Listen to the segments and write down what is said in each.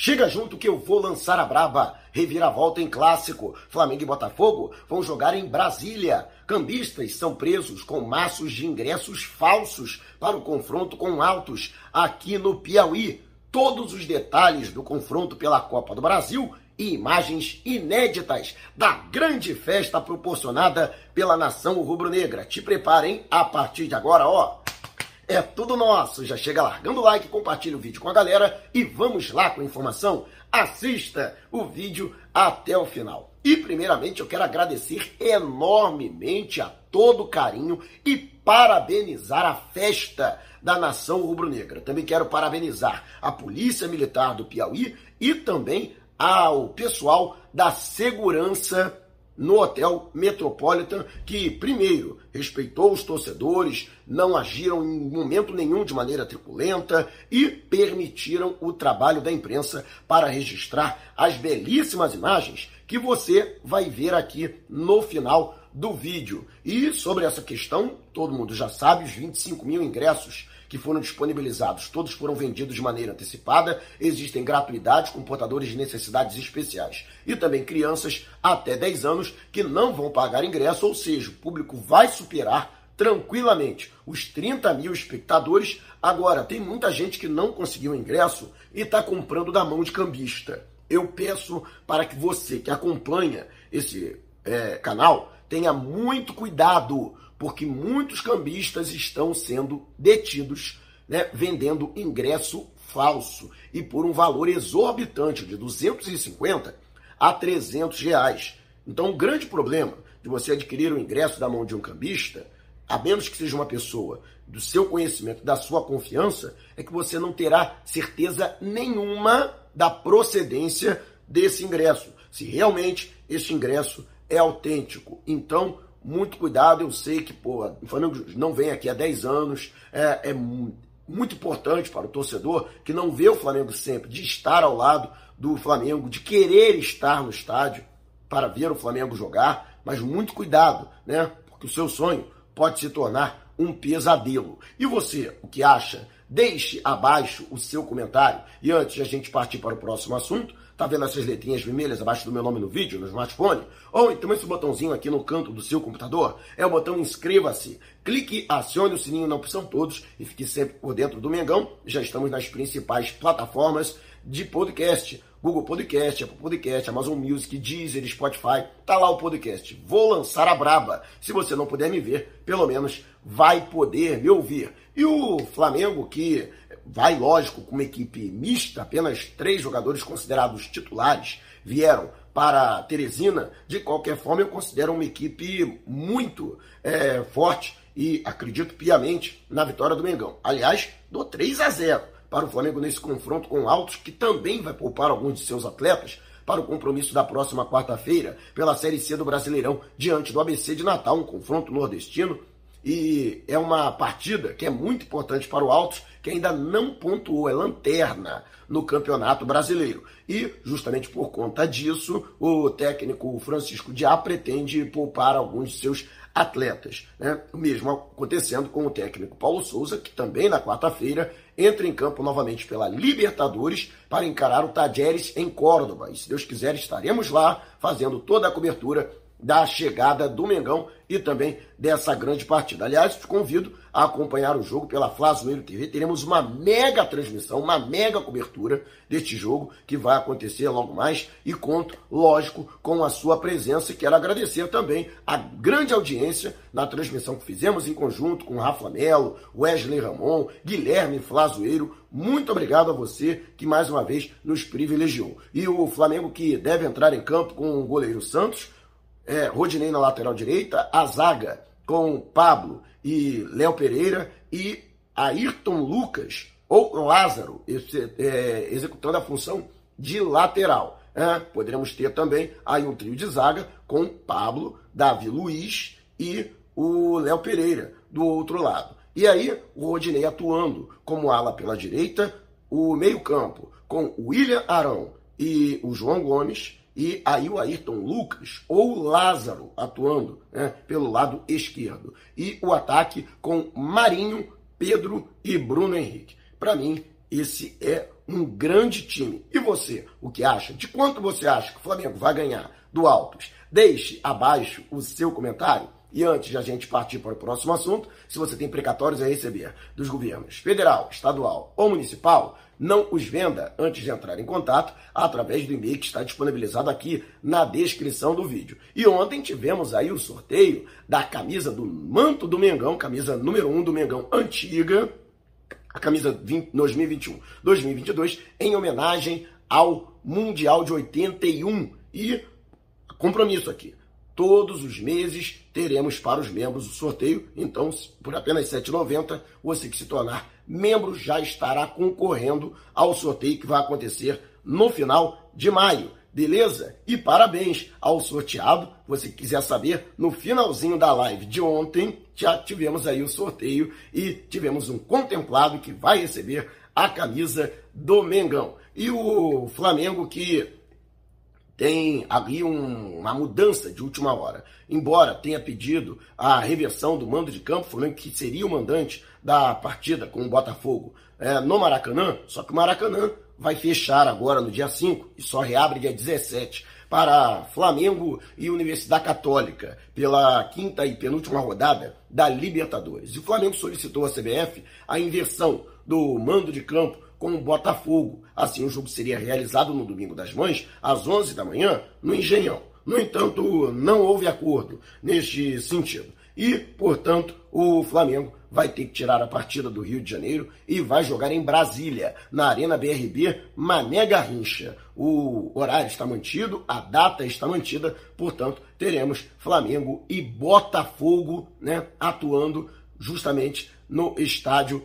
Chega junto que eu vou lançar a braba. Reviravolta em clássico. Flamengo e Botafogo vão jogar em Brasília. Cambistas são presos com maços de ingressos falsos para o confronto com Altos aqui no Piauí. Todos os detalhes do confronto pela Copa do Brasil e imagens inéditas da grande festa proporcionada pela nação rubro-negra. Te preparem a partir de agora, ó. É tudo nosso. Já chega largando o like, compartilha o vídeo com a galera e vamos lá com a informação. Assista o vídeo até o final. E primeiramente eu quero agradecer enormemente a todo o carinho e parabenizar a festa da nação rubro-negra. Também quero parabenizar a Polícia Militar do Piauí e também ao pessoal da segurança no Hotel Metropolitan, que, primeiro, respeitou os torcedores, não agiram em momento nenhum de maneira truculenta e permitiram o trabalho da imprensa para registrar as belíssimas imagens que você vai ver aqui no final do vídeo. E sobre essa questão, todo mundo já sabe, os 25 mil ingressos que foram disponibilizados, todos foram vendidos de maneira antecipada. Existem gratuidades com portadores de necessidades especiais. E também crianças até 10 anos que não vão pagar ingresso, ou seja, o público vai superar tranquilamente os 30 mil espectadores. Agora, tem muita gente que não conseguiu ingresso e está comprando da mão de cambista. Eu peço para que você que acompanha esse é, canal tenha muito cuidado porque muitos cambistas estão sendo detidos, né, vendendo ingresso falso e por um valor exorbitante de 250 a 300 reais. Então, o grande problema de você adquirir o ingresso da mão de um cambista, a menos que seja uma pessoa do seu conhecimento, da sua confiança, é que você não terá certeza nenhuma da procedência desse ingresso, se realmente esse ingresso é autêntico. Então, muito cuidado. Eu sei que pô, o Flamengo não vem aqui há 10 anos. É, é muito importante para o torcedor que não vê o Flamengo sempre, de estar ao lado do Flamengo, de querer estar no estádio para ver o Flamengo jogar, mas muito cuidado, né? Porque o seu sonho pode se tornar um pesadelo. E você, o que acha? Deixe abaixo o seu comentário. E antes de a gente partir para o próximo assunto, Tá vendo essas letrinhas vermelhas abaixo do meu nome no vídeo, no smartphone? Ou então esse botãozinho aqui no canto do seu computador? É o botão inscreva-se. Clique, acione o sininho na opção todos e fique sempre por dentro do Mengão. Já estamos nas principais plataformas de podcast. Google Podcast, Apple Podcast, Amazon Music, Deezer, Spotify. Tá lá o podcast. Vou lançar a braba. Se você não puder me ver, pelo menos vai poder me ouvir. E o Flamengo, que vai, lógico, com uma equipe mista, apenas três jogadores considerados titulares vieram para Teresina. De qualquer forma, eu considero uma equipe muito é, forte e acredito piamente na vitória do Mengão. Aliás, dou 3 a 0 para o Flamengo nesse confronto com o Altos, que também vai poupar alguns de seus atletas para o compromisso da próxima quarta-feira pela Série C do Brasileirão diante do ABC de Natal, um confronto nordestino e é uma partida que é muito importante para o Altos, que ainda não pontuou, é lanterna no Campeonato Brasileiro. E, justamente por conta disso, o técnico Francisco Diá pretende poupar alguns de seus atletas. Né? O mesmo acontecendo com o técnico Paulo Souza, que também na quarta-feira entra em campo novamente pela Libertadores para encarar o Tajeres em Córdoba. E se Deus quiser, estaremos lá fazendo toda a cobertura da chegada do Mengão e também dessa grande partida. Aliás, te convido a acompanhar o jogo pela Flazoeiro TV. Teremos uma mega transmissão, uma mega cobertura deste jogo que vai acontecer logo mais e conto, lógico, com a sua presença. Quero agradecer também a grande audiência na transmissão que fizemos em conjunto com Rafa Melo, Wesley Ramon, Guilherme Flazoeiro. Muito obrigado a você que mais uma vez nos privilegiou. E o Flamengo que deve entrar em campo com o goleiro Santos é, Rodinei na lateral direita, a zaga com Pablo e Léo Pereira e Ayrton Lucas ou Lázaro é, executando a função de lateral. É, poderemos ter também aí um trio de zaga com Pablo, Davi Luiz e o Léo Pereira do outro lado. E aí o Rodinei atuando como ala pela direita, o meio-campo com William Arão e o João Gomes e aí o Ayrton Lucas ou Lázaro atuando né, pelo lado esquerdo. E o ataque com Marinho, Pedro e Bruno Henrique. Para mim, esse é um grande time. E você, o que acha? De quanto você acha que o Flamengo vai ganhar do Altos? Deixe abaixo o seu comentário. E antes de a gente partir para o próximo assunto, se você tem precatórios a receber dos governos federal, estadual ou municipal, não os venda antes de entrar em contato através do e-mail que está disponibilizado aqui na descrição do vídeo. E ontem tivemos aí o sorteio da camisa do manto do Mengão, camisa número 1 do Mengão antiga, a camisa 2021-2022, em homenagem ao Mundial de 81. E compromisso aqui todos os meses teremos para os membros o sorteio. Então, por apenas R$ 7,90, você que se tornar membro já estará concorrendo ao sorteio que vai acontecer no final de maio. Beleza? E parabéns ao sorteado. Você quiser saber, no finalzinho da live de ontem, já tivemos aí o sorteio e tivemos um contemplado que vai receber a camisa do Mengão. E o Flamengo que tem ali um, uma mudança de última hora. Embora tenha pedido a reversão do mando de campo, falando que seria o mandante da partida com o Botafogo é, no Maracanã, só que o Maracanã vai fechar agora no dia 5 e só reabre dia 17 para Flamengo e Universidade Católica pela quinta e penúltima rodada da Libertadores. E o Flamengo solicitou à CBF a inversão do mando de campo com o Botafogo. Assim, o jogo seria realizado no Domingo das Mães, às 11 da manhã, no Engenhão. No entanto, não houve acordo neste sentido. E, portanto, o Flamengo vai ter que tirar a partida do Rio de Janeiro e vai jogar em Brasília, na Arena BRB Mané Garrincha. O horário está mantido, a data está mantida, portanto, teremos Flamengo e Botafogo né, atuando justamente no estádio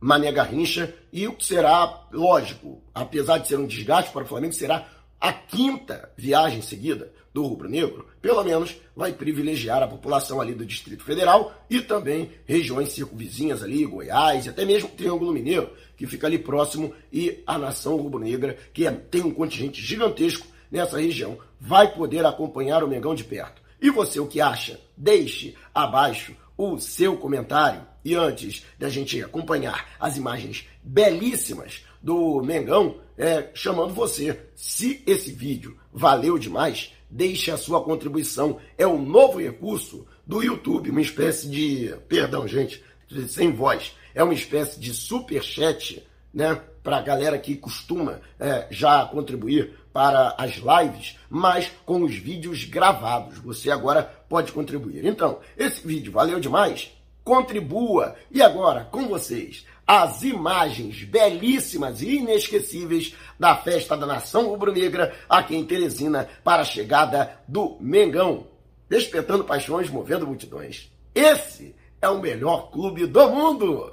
Mané Garrincha e o que será, lógico, apesar de ser um desgaste para o Flamengo, será a quinta viagem seguida do Rubro Negro, pelo menos vai privilegiar a população ali do Distrito Federal e também regiões circunvizinhas ali, Goiás, e até mesmo o Triângulo Mineiro, que fica ali próximo, e a nação rubro-negra, que é, tem um contingente gigantesco nessa região, vai poder acompanhar o Mengão de perto. E você o que acha? Deixe abaixo o seu comentário. E antes da gente acompanhar as imagens belíssimas do Mengão, é, chamando você, se esse vídeo valeu demais, deixe a sua contribuição. É o novo recurso do YouTube, uma espécie de, perdão gente, sem voz, é uma espécie de super chat, né, para a galera que costuma é, já contribuir para as lives, mas com os vídeos gravados. Você agora pode contribuir. Então, esse vídeo valeu demais? Contribua! E agora, com vocês, as imagens belíssimas e inesquecíveis da festa da nação rubro-negra aqui em Teresina para a chegada do Mengão, despertando paixões, movendo multidões. Esse é o melhor clube do mundo!